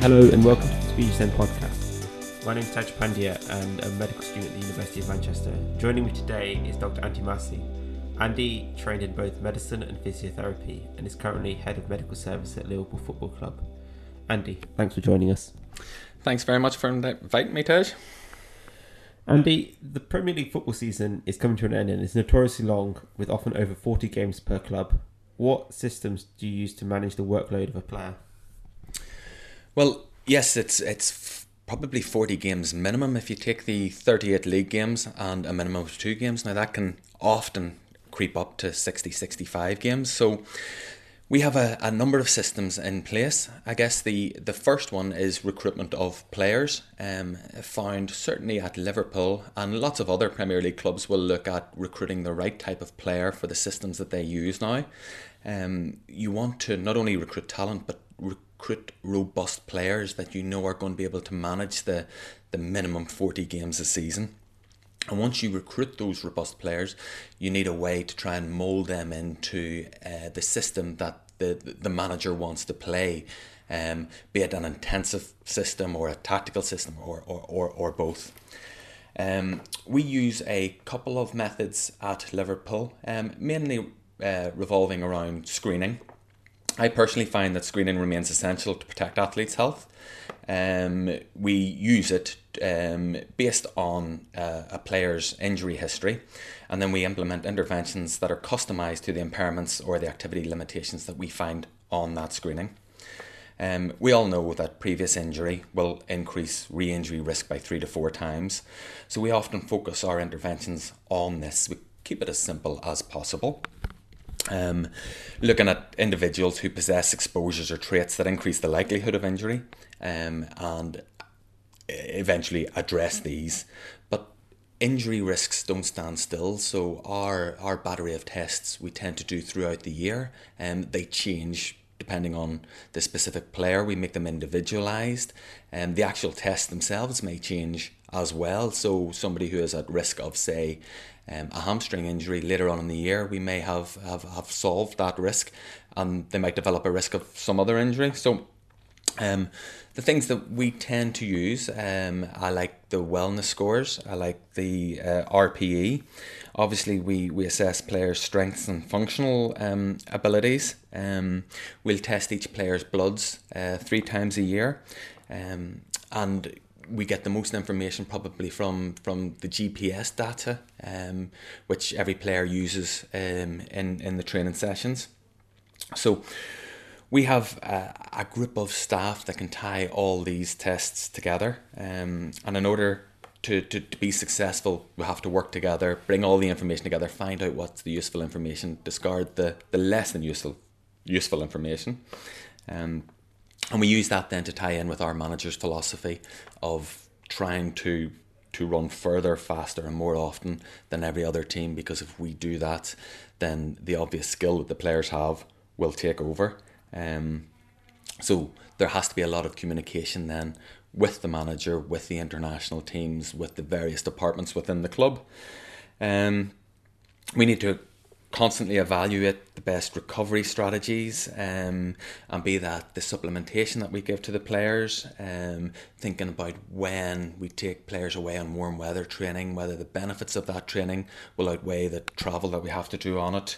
Hello and welcome to the Speech Zen podcast. My name is Taj Pandya and I'm a medical student at the University of Manchester. Joining me today is Dr. Andy Massey. Andy trained in both medicine and physiotherapy and is currently head of medical service at Liverpool Football Club. Andy, thanks for joining us. Thanks very much for inviting me, Taj. Andy, the Premier League football season is coming to an end and it's notoriously long, with often over 40 games per club. What systems do you use to manage the workload of a player? Well, yes, it's it's probably 40 games minimum if you take the 38 league games and a minimum of two games. Now, that can often creep up to 60, 65 games. So, we have a, a number of systems in place. I guess the, the first one is recruitment of players. Um, found certainly at Liverpool and lots of other Premier League clubs will look at recruiting the right type of player for the systems that they use now. Um, you want to not only recruit talent but recruit robust players that you know are going to be able to manage the, the minimum 40 games a season. And once you recruit those robust players, you need a way to try and mold them into uh, the system that the, the manager wants to play, um, be it an intensive system or a tactical system or, or, or, or both. Um, we use a couple of methods at Liverpool, um, mainly uh, revolving around screening. I personally find that screening remains essential to protect athletes' health. Um, we use it um, based on uh, a player's injury history, and then we implement interventions that are customized to the impairments or the activity limitations that we find on that screening. Um, we all know that previous injury will increase re injury risk by three to four times, so we often focus our interventions on this. We keep it as simple as possible. Um, looking at individuals who possess exposures or traits that increase the likelihood of injury um, and eventually address these. But injury risks don't stand still, so our, our battery of tests we tend to do throughout the year and um, they change depending on the specific player. We make them individualized, and the actual tests themselves may change as well. So somebody who is at risk of, say, um, a hamstring injury later on in the year, we may have, have, have solved that risk and they might develop a risk of some other injury. So, um, the things that we tend to use, um, I like the wellness scores, I like the uh, RPE. Obviously, we, we assess players' strengths and functional um, abilities. Um, we'll test each player's bloods uh, three times a year. Um, and we get the most information probably from from the GPS data, um, which every player uses um, in in the training sessions. So we have a, a group of staff that can tie all these tests together, um, and in order to, to, to be successful, we have to work together, bring all the information together, find out what's the useful information, discard the, the less than useful useful information. Um, and we use that then to tie in with our manager's philosophy of trying to to run further, faster, and more often than every other team. Because if we do that, then the obvious skill that the players have will take over. Um, so there has to be a lot of communication then with the manager, with the international teams, with the various departments within the club. Um, we need to constantly evaluate the best recovery strategies um, and be that the supplementation that we give to the players um, thinking about when we take players away on warm weather training whether the benefits of that training will outweigh the travel that we have to do on it.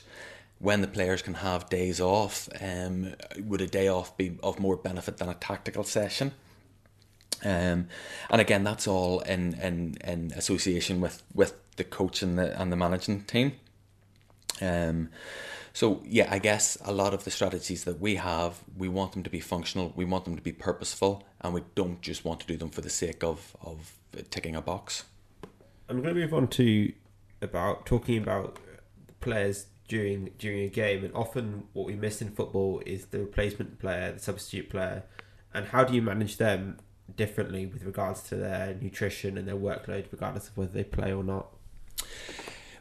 When the players can have days off um, would a day off be of more benefit than a tactical session? Um, and again that's all in, in, in association with, with the coach and the, and the managing team um, so yeah, I guess a lot of the strategies that we have, we want them to be functional, we want them to be purposeful, and we don't just want to do them for the sake of of ticking a box. I'm going to move on to about talking about players during during a game, and often what we miss in football is the replacement player, the substitute player, and how do you manage them differently with regards to their nutrition and their workload, regardless of whether they play or not.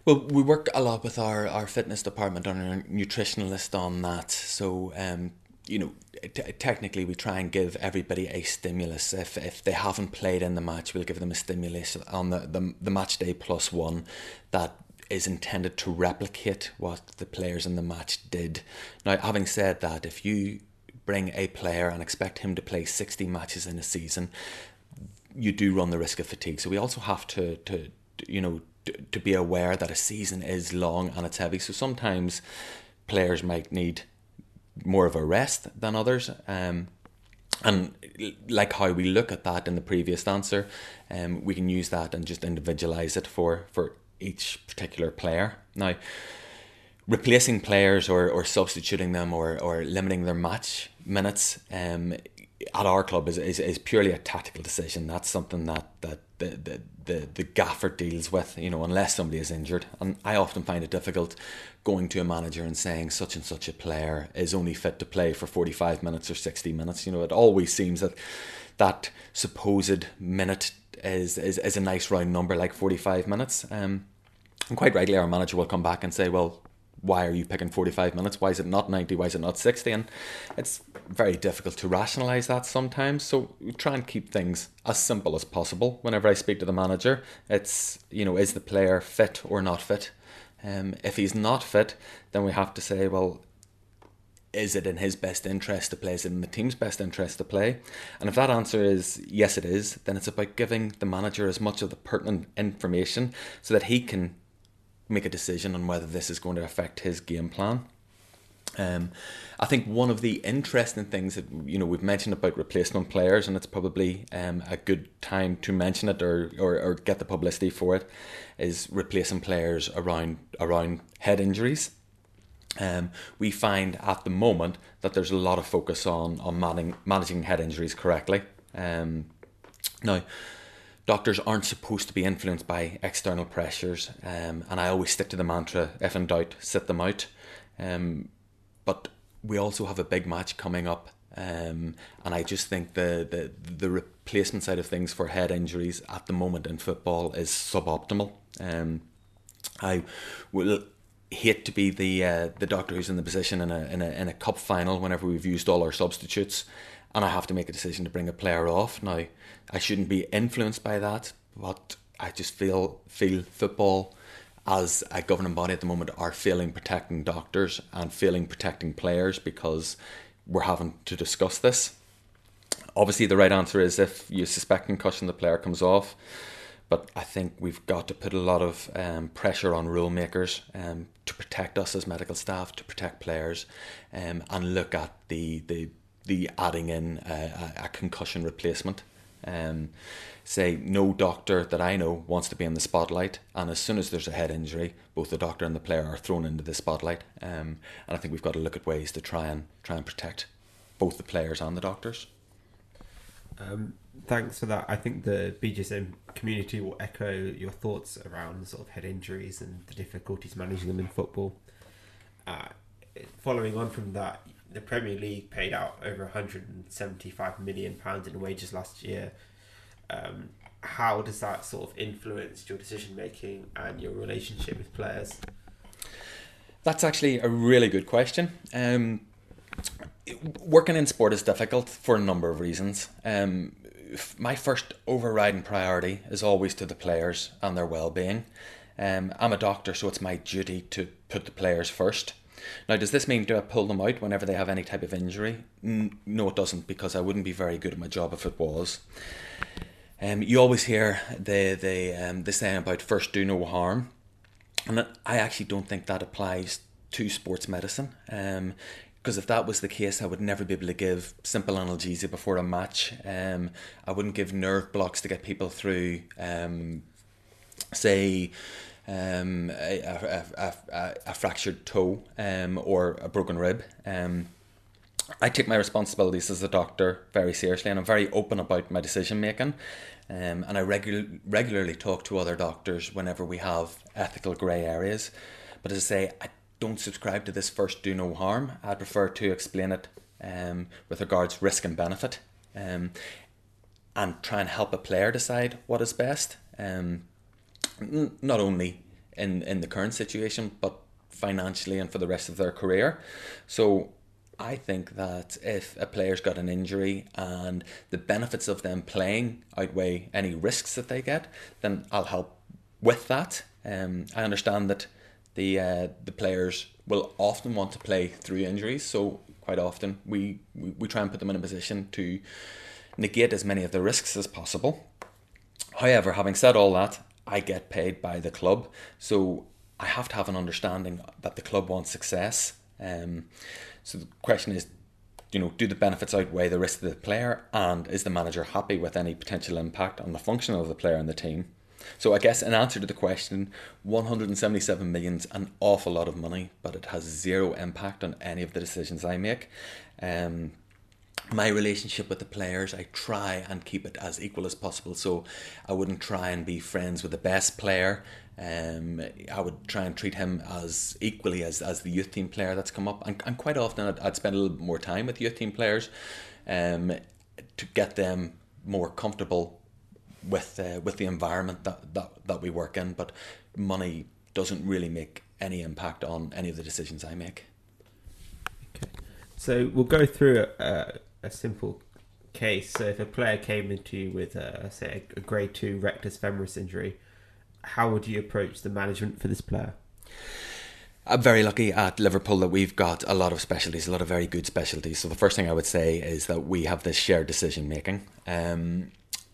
Well, we work a lot with our, our fitness department and our nutritionalist on that. So, um, you know, t- technically we try and give everybody a stimulus. If if they haven't played in the match, we'll give them a stimulus on the, the, the match day plus one that is intended to replicate what the players in the match did. Now, having said that, if you bring a player and expect him to play 60 matches in a season, you do run the risk of fatigue. So we also have to, to you know, to be aware that a season is long and it's heavy. So sometimes players might need more of a rest than others. Um, and like how we look at that in the previous answer, um, we can use that and just individualize it for for each particular player. Now, replacing players or, or substituting them or, or limiting their match minutes um, at our club is, is, is purely a tactical decision. That's something that, that the, the, the, the gaffer deals with, you know, unless somebody is injured. And I often find it difficult going to a manager and saying such and such a player is only fit to play for 45 minutes or 60 minutes. You know, it always seems that that supposed minute is, is, is a nice round number, like 45 minutes. Um, and quite rightly, our manager will come back and say, well, why are you picking 45 minutes? Why is it not 90? Why is it not 60? And it's very difficult to rationalize that sometimes. So we try and keep things as simple as possible. Whenever I speak to the manager, it's, you know, is the player fit or not fit? Um, if he's not fit, then we have to say, well, is it in his best interest to play? Is it in the team's best interest to play? And if that answer is yes, it is, then it's about giving the manager as much of the pertinent information so that he can make a decision on whether this is going to affect his game plan. Um, I think one of the interesting things that you know we've mentioned about replacement players, and it's probably um, a good time to mention it or, or, or get the publicity for it, is replacing players around around head injuries. Um, we find at the moment that there's a lot of focus on on managing managing head injuries correctly. Um, now, doctors aren't supposed to be influenced by external pressures, um, and I always stick to the mantra: if in doubt, sit them out. Um, but we also have a big match coming up, um, and I just think the, the the replacement side of things for head injuries at the moment in football is suboptimal. Um, I will hate to be the uh, the doctor who's in the position in a, in a in a cup final whenever we've used all our substitutes, and I have to make a decision to bring a player off. Now, I shouldn't be influenced by that, but I just feel feel football as a governing body at the moment are failing protecting doctors and failing protecting players because we're having to discuss this. Obviously, the right answer is if you suspect concussion, the player comes off. But I think we've got to put a lot of um, pressure on rule makers um, to protect us as medical staff, to protect players, um, and look at the the, the adding in a, a concussion replacement. Um, say no doctor that I know wants to be in the spotlight, and as soon as there's a head injury, both the doctor and the player are thrown into the spotlight. Um, and I think we've got to look at ways to try and try and protect both the players and the doctors. Um, thanks for that. I think the BJSM community will echo your thoughts around sort of head injuries and the difficulties managing them in football. Uh, following on from that, the Premier League paid out over 175 million pounds in wages last year um, how does that sort of influence your decision making and your relationship with players? That's actually a really good question. Um, working in sport is difficult for a number of reasons. Um, my first overriding priority is always to the players and their well-being. Um, I'm a doctor, so it's my duty to put the players first. Now, does this mean do I pull them out whenever they have any type of injury? No, it doesn't, because I wouldn't be very good at my job if it was. Um, you always hear the the um, the saying about first do no harm, and I actually don't think that applies to sports medicine. Um, because if that was the case, I would never be able to give simple analgesia before a match. Um, I wouldn't give nerve blocks to get people through, um, say, um, a, a, a, a, fractured toe um, or a broken rib. Um, I take my responsibilities as a doctor very seriously and I'm very open about my decision making. Um, and I regu- regularly talk to other doctors whenever we have ethical grey areas. But as I say, I don't subscribe to this first do no harm. I prefer to explain it um, with regards risk and benefit um, and try and help a player decide what is best. Um, not only in, in the current situation, but financially and for the rest of their career. So I think that if a player's got an injury and the benefits of them playing outweigh any risks that they get, then I'll help with that. Um, I understand that the uh, the players will often want to play through injuries, so quite often. We, we, we try and put them in a position to negate as many of the risks as possible. However, having said all that, I get paid by the club, so I have to have an understanding that the club wants success. Um, so the question is, you know, do the benefits outweigh the risk of the player, and is the manager happy with any potential impact on the function of the player and the team? So I guess in answer to the question, 177 million's an awful lot of money, but it has zero impact on any of the decisions I make. Um, my relationship with the players, I try and keep it as equal as possible. So I wouldn't try and be friends with the best player. Um, I would try and treat him as equally as, as the youth team player that's come up. And, and quite often I'd, I'd spend a little more time with youth team players um, to get them more comfortable with uh, with the environment that, that, that we work in. But money doesn't really make any impact on any of the decisions I make. Okay. So we'll go through a, a simple case. So if a player came into you with, a, say, a grade two rectus femoris injury, how would you approach the management for this player? I'm very lucky at Liverpool that we've got a lot of specialties, a lot of very good specialties. So the first thing I would say is that we have this shared decision making. Um,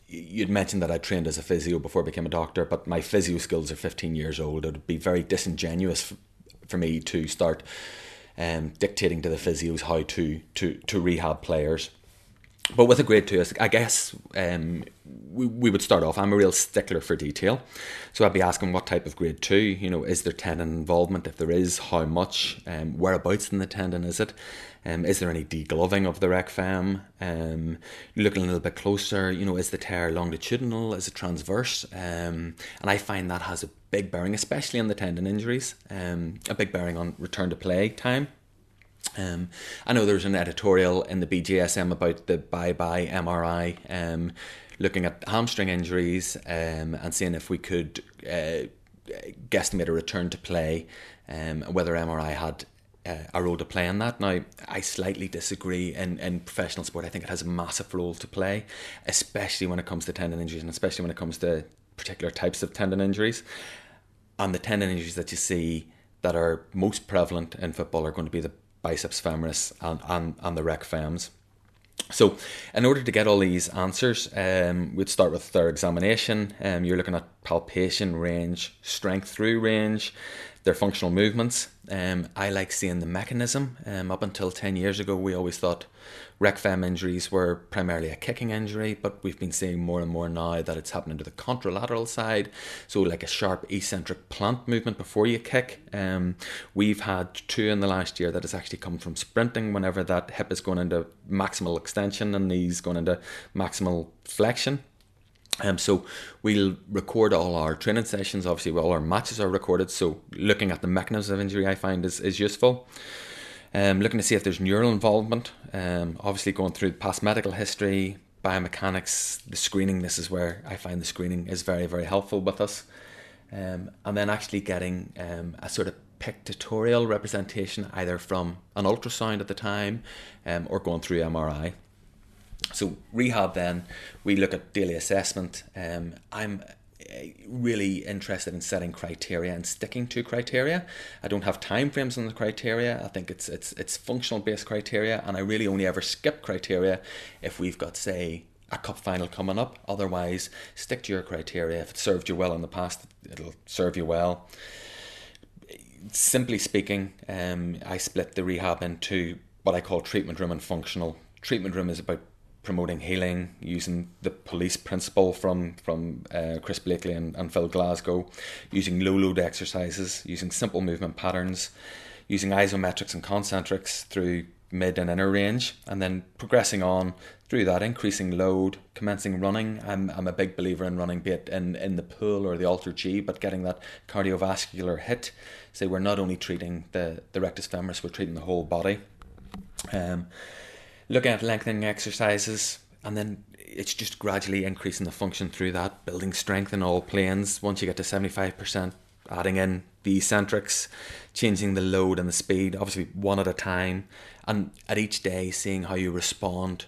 you'd mentioned that I trained as a physio before I became a doctor, but my physio skills are 15 years old. It would be very disingenuous for me to start um, dictating to the physios how to, to, to rehab players. But with a grade two, I guess um, we, we would start off. I'm a real stickler for detail. So I'd be asking what type of grade two, you know, is there tendon involvement? If there is, how much? Um, whereabouts in the tendon is it? Um, is there any degloving of the rec fem? Um, looking a little bit closer, you know, is the tear longitudinal? Is it transverse? Um, and I find that has a big bearing, especially on the tendon injuries, um, a big bearing on return to play time. Um, I know there's an editorial in the BJSM about the bye bye MRI, um, looking at hamstring injuries um, and seeing if we could uh, guesstimate a return to play, um, whether MRI had uh, a role to play in that. Now, I slightly disagree in, in professional sport. I think it has a massive role to play, especially when it comes to tendon injuries and especially when it comes to particular types of tendon injuries. And the tendon injuries that you see that are most prevalent in football are going to be the biceps femoris and, and, and the rec fems. So, in order to get all these answers, um, we'd start with their examination. Um, you're looking at palpation range, strength through range, their functional movements. Um, I like seeing the mechanism. Um, up until 10 years ago, we always thought rec fem injuries were primarily a kicking injury, but we've been seeing more and more now that it's happening to the contralateral side. So, like a sharp eccentric plant movement before you kick. Um, we've had two in the last year that has actually come from sprinting whenever that hip is going into maximal extension and knees going into maximal flexion. Um, so we'll record all our training sessions. Obviously, all our matches are recorded. So looking at the mechanisms of injury, I find is, is useful. Um, looking to see if there's neural involvement. Um, obviously, going through past medical history, biomechanics, the screening. This is where I find the screening is very very helpful with us. Um, and then actually getting um, a sort of pictorial representation either from an ultrasound at the time um, or going through MRI. So rehab, then we look at daily assessment. Um, I'm uh, really interested in setting criteria and sticking to criteria. I don't have time frames on the criteria. I think it's it's it's functional based criteria, and I really only ever skip criteria if we've got say a cup final coming up. Otherwise, stick to your criteria. If it served you well in the past, it'll serve you well. Simply speaking, um, I split the rehab into what I call treatment room and functional. Treatment room is about promoting healing using the police principle from from uh, Chris Bleakley and, and Phil Glasgow, using low load exercises, using simple movement patterns, using isometrics and concentrics through mid and inner range, and then progressing on through that, increasing load, commencing running. I'm, I'm a big believer in running, be it in, in the pool or the AlterG, but getting that cardiovascular hit. So we're not only treating the, the rectus femoris, we're treating the whole body. Um, looking at lengthening exercises, and then it's just gradually increasing the function through that, building strength in all planes. Once you get to 75%, adding in the eccentrics, changing the load and the speed, obviously one at a time, and at each day seeing how you respond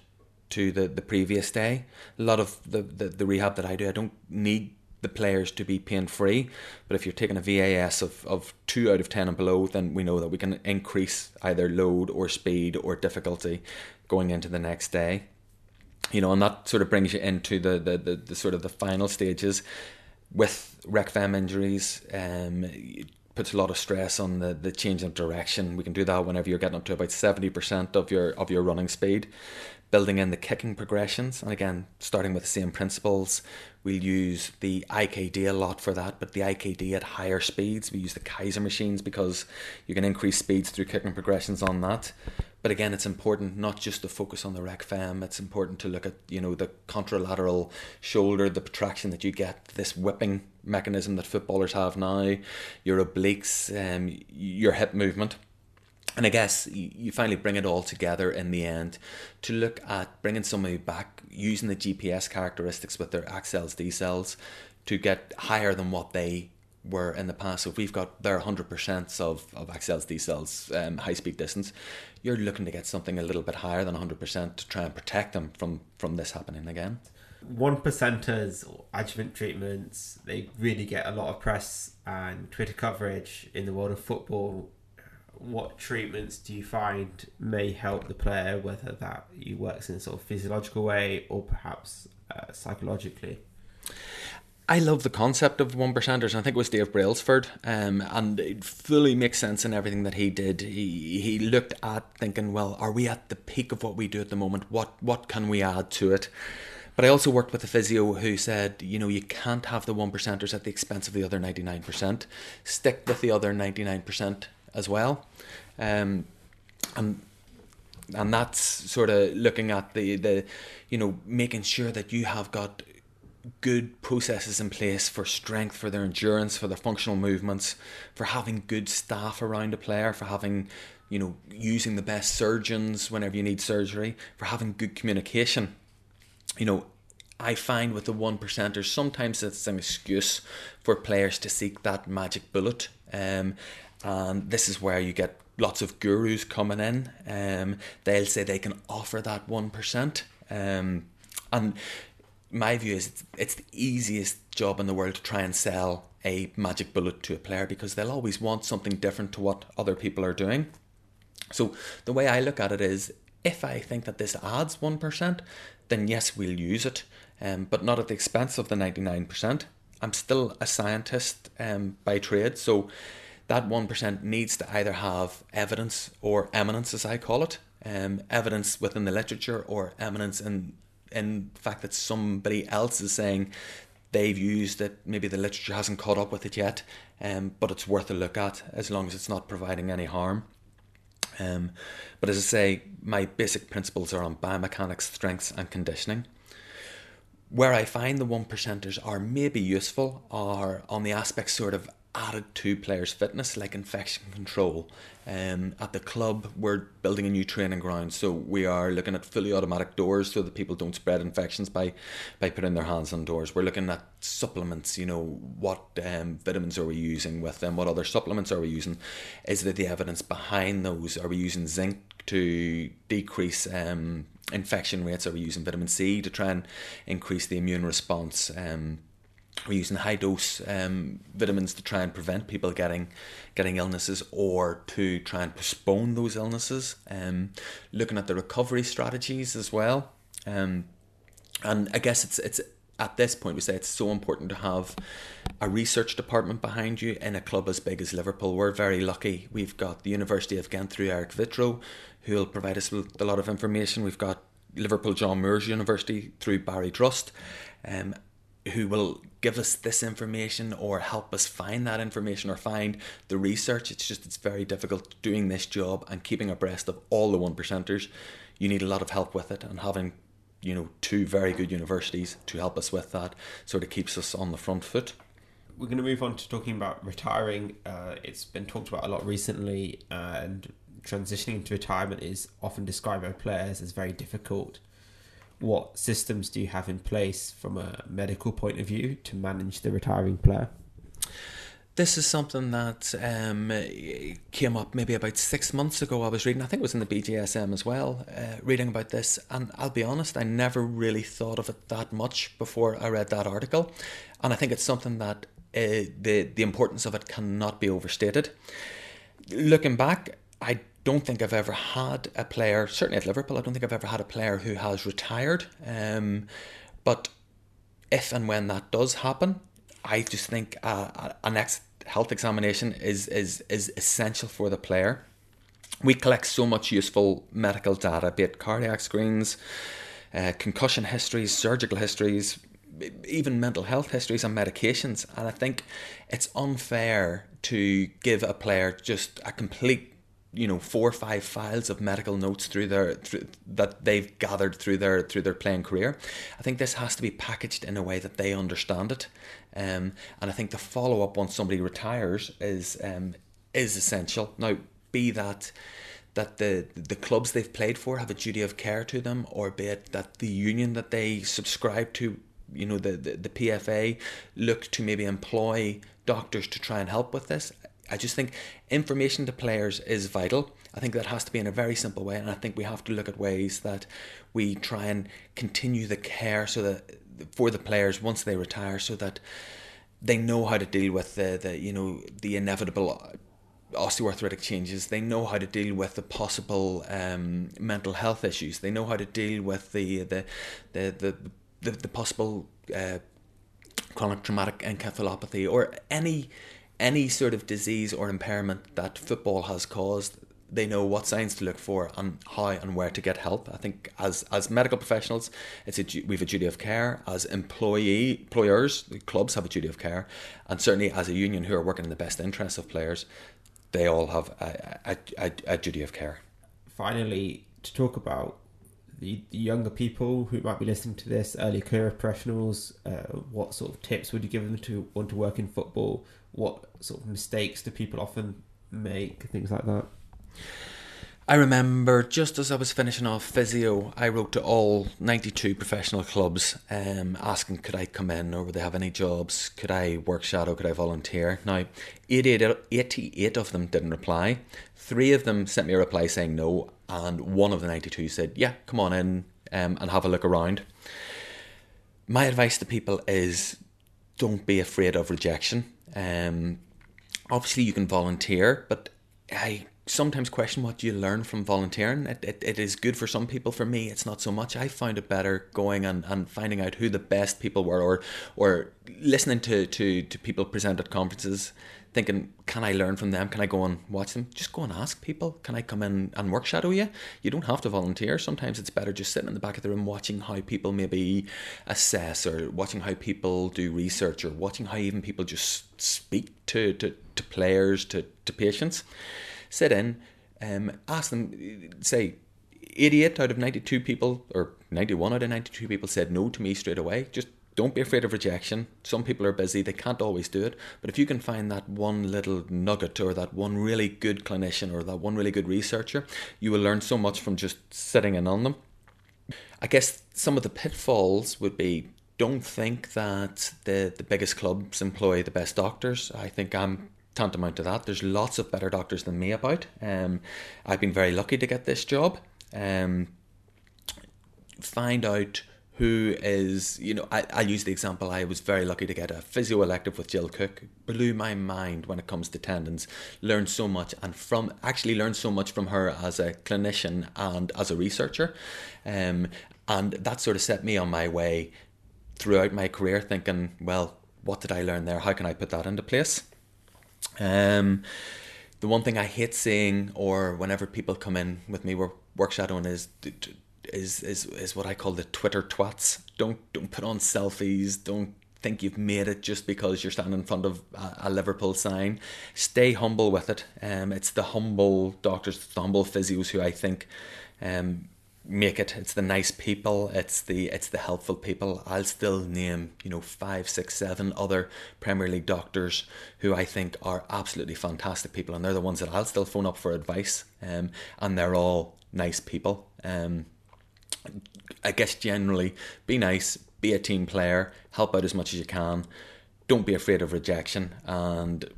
to the, the previous day. A lot of the, the, the rehab that I do, I don't need the players to be pain free. But if you're taking a VAS of, of two out of ten and below, then we know that we can increase either load or speed or difficulty going into the next day. You know, and that sort of brings you into the, the, the, the sort of the final stages with rec fem injuries. Um, puts a lot of stress on the, the change of direction. We can do that whenever you're getting up to about seventy percent of your of your running speed building in the kicking progressions. And again, starting with the same principles, we'll use the IKD a lot for that, but the IKD at higher speeds. We use the Keiser machines because you can increase speeds through kicking progressions on that. But again, it's important not just to focus on the rec fem. It's important to look at you know the contralateral shoulder, the protraction that you get, this whipping mechanism that footballers have now, your obliques, um, your hip movement and I guess you finally bring it all together in the end to look at bringing somebody back using the GPS characteristics with their accels, decels to get higher than what they were in the past. If we've got their 100% of, of accels, decels, um, high speed distance, you're looking to get something a little bit higher than 100% to try and protect them from, from this happening again. One percenters adjuvant treatments, they really get a lot of press and Twitter coverage in the world of football what treatments do you find may help the player, whether that works in a sort of physiological way or perhaps uh, psychologically? I love the concept of one percenters. I think it was Dave Brailsford, um, and it fully makes sense in everything that he did. He he looked at thinking, well, are we at the peak of what we do at the moment? What what can we add to it? But I also worked with a physio who said, you know, you can't have the one percenters at the expense of the other ninety nine percent. Stick with the other ninety nine percent as well. Um, and and that's sort of looking at the the you know making sure that you have got good processes in place for strength for their endurance for their functional movements for having good staff around a player for having you know using the best surgeons whenever you need surgery for having good communication you know I find with the one percenters sometimes it's an excuse for players to seek that magic bullet um, and this is where you get lots of gurus coming in. Um, they'll say they can offer that one percent, um, and my view is it's, it's the easiest job in the world to try and sell a magic bullet to a player because they'll always want something different to what other people are doing. So the way I look at it is, if I think that this adds one percent, then yes, we'll use it, um, but not at the expense of the ninety nine percent. I'm still a scientist um, by trade, so that 1% needs to either have evidence or eminence, as I call it, um, evidence within the literature or eminence in, in fact that somebody else is saying they've used it, maybe the literature hasn't caught up with it yet, um, but it's worth a look at as long as it's not providing any harm. Um, but as I say, my basic principles are on biomechanics, strengths, and conditioning. Where I find the one percenters are maybe useful are on the aspects sort of added to players' fitness, like infection control. Um, at the club, we're building a new training ground, so we are looking at fully automatic doors so that people don't spread infections by by putting their hands on doors. We're looking at supplements. You know, what um, vitamins are we using with them? What other supplements are we using? Is there the evidence behind those? Are we using zinc to decrease um, infection rates? Are we using vitamin C to try and increase the immune response? Um, we're using high dose um, vitamins to try and prevent people getting getting illnesses or to try and postpone those illnesses. Um, looking at the recovery strategies as well. Um, and I guess it's it's at this point we say it's so important to have a research department behind you in a club as big as Liverpool. We're very lucky. We've got the University of Ghent through Erik Witvrouw, who will provide us with a lot of information. We've got Liverpool John Moores University through Barry Drust. Um, who will give us this information or help us find that information or find the research. It's just it's very difficult doing this job and keeping abreast of all the one percenters. You need a lot of help with it and having you know two very good universities to help us with that sort of keeps us on the front foot. We're going to move on to talking about retiring. Uh, it's been talked about a lot recently, and transitioning into retirement is often described by players as very difficult what systems do you have in place from a medical point of view to manage the retiring player? this is something that um, came up maybe about six months ago. I was reading, I think it was in the BJSM as well, uh, reading about this. And I'll be honest, I never really thought of it that much before I read that article. And I think it's something that uh, the, the importance of it cannot be overstated. Looking back, I don't think I've ever had a player, certainly at Liverpool, I don't think I've ever had a player who has retired. Um, but if and when that does happen, I just think uh, an next health examination is, is, is essential for the player. We collect so much useful medical data, be it cardiac screens, uh, concussion histories, surgical histories, even mental health histories and medications. And I think it's unfair to give a player just a complete you know four or five files of medical notes through their through, that they've gathered through their through their playing career. I think this has to be packaged in a way that they understand it, um, and I think the follow up once somebody retires is um, is essential. Now, be that that the the clubs they've played for have a duty of care to them, or be it that the union that they subscribe to, you know, the the, the PFA look to maybe employ doctors to try and help with this. I just think information to players is vital. I think that has to be in a very simple way, and I think we have to look at ways that we try and continue the care so that for the players once they retire, so that they know how to deal with the, the you know the inevitable osteoarthritic changes. They know how to deal with the possible um, mental health issues. They know how to deal with the the the the, the, the possible uh, chronic traumatic encephalopathy or any any sort of disease or impairment that football has caused, they know what signs to look for and how and where to get help. I think as as medical professionals, it's a we have a duty of care. As employee employers, the clubs have a duty of care, and certainly as a union who are working in the best interests of players, they all have a, a, a, a duty of care. Finally, to talk about the, the younger people who might be listening to this, early career professionals, uh, what sort of tips would you give them to want to work in football? what sort of mistakes do people often make, things like that. I remember just as I was finishing off physio, I wrote to all 92 professional clubs um, asking could I come in or would they have any jobs, could I work shadow, could I volunteer. Now, 88, 88 of them didn't reply. Three of them sent me a reply saying no, and one of the 92 said, yeah, come on in um, and have a look around. My advice to people is don't be afraid of rejection. Um, obviously, you can volunteer, but I sometimes question what you learn from volunteering. It, it, it is good for some people. For me, it's not so much. I found it better going and, and finding out who the best people were or or listening to, to, to people present at conferences thinking, can I learn from them? Can I go and watch them? Just go and ask people. Can I come in and work shadow you? You don't have to volunteer. Sometimes it's better just sitting in the back of the room watching how people maybe assess or watching how people do research or watching how even people just speak to, to, to players, to, to patients. Sit in, um, ask them, say, 88 out of 92 people, or 91 out of 92 people said no to me straight away. Just don't be afraid of rejection. Some people are busy, they can't always do it. But if you can find that one little nugget or that one really good clinician or that one really good researcher, you will learn so much from just sitting in on them. I guess some of the pitfalls would be don't think that the, the biggest clubs employ the best doctors. I think I'm tantamount to that. There's lots of better doctors than me about. Um, I've been very lucky to get this job. Um, find out who is, you know, I, I'll use the example. I was very lucky to get a physio elective with Jill Cook. Blew my mind when it comes to tendons. Learned so much, and from actually learned so much from her as a clinician and as a researcher. Um, and that sort of set me on my way throughout my career, thinking, well, what did I learn there? How can I put that into place? Um, the one thing I hate seeing, or whenever people come in with me, we're work shadowing, is is is is what I call the Twitter twats. Don't don't put on selfies. Don't think you've made it just because you're standing in front of a, Liverpool sign. Stay humble with it. Um, it's the humble doctors, the humble physios who I think um, make it. It's the nice people. It's the it's the helpful people. I'll still name you know five, six, seven other Premier League doctors who I think are absolutely fantastic people, and they're the ones that I'll still phone up for advice. Um, and they're all nice people. Um, I guess generally be nice, be a team player, help out as much as you can. Don't be afraid of rejection, and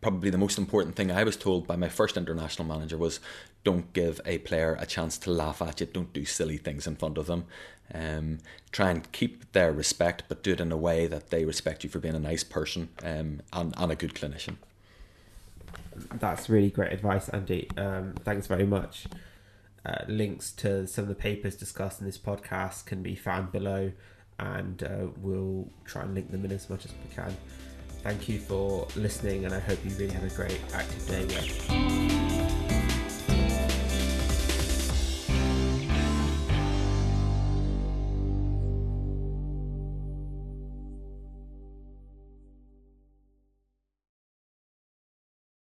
probably the most important thing I was told by my first international manager was don't give a player a chance to laugh at you, don't do silly things in front of them. Um, try and keep their respect, but do it in a way that they respect you for being a nice person um, and, and a good clinician. That's really great advice, Andy. Um, thanks very much. Uh, links to some of the papers discussed in this podcast can be found below, and uh, we'll try and link them in as much as we can. Thank you for listening, and I hope you really have a great active day.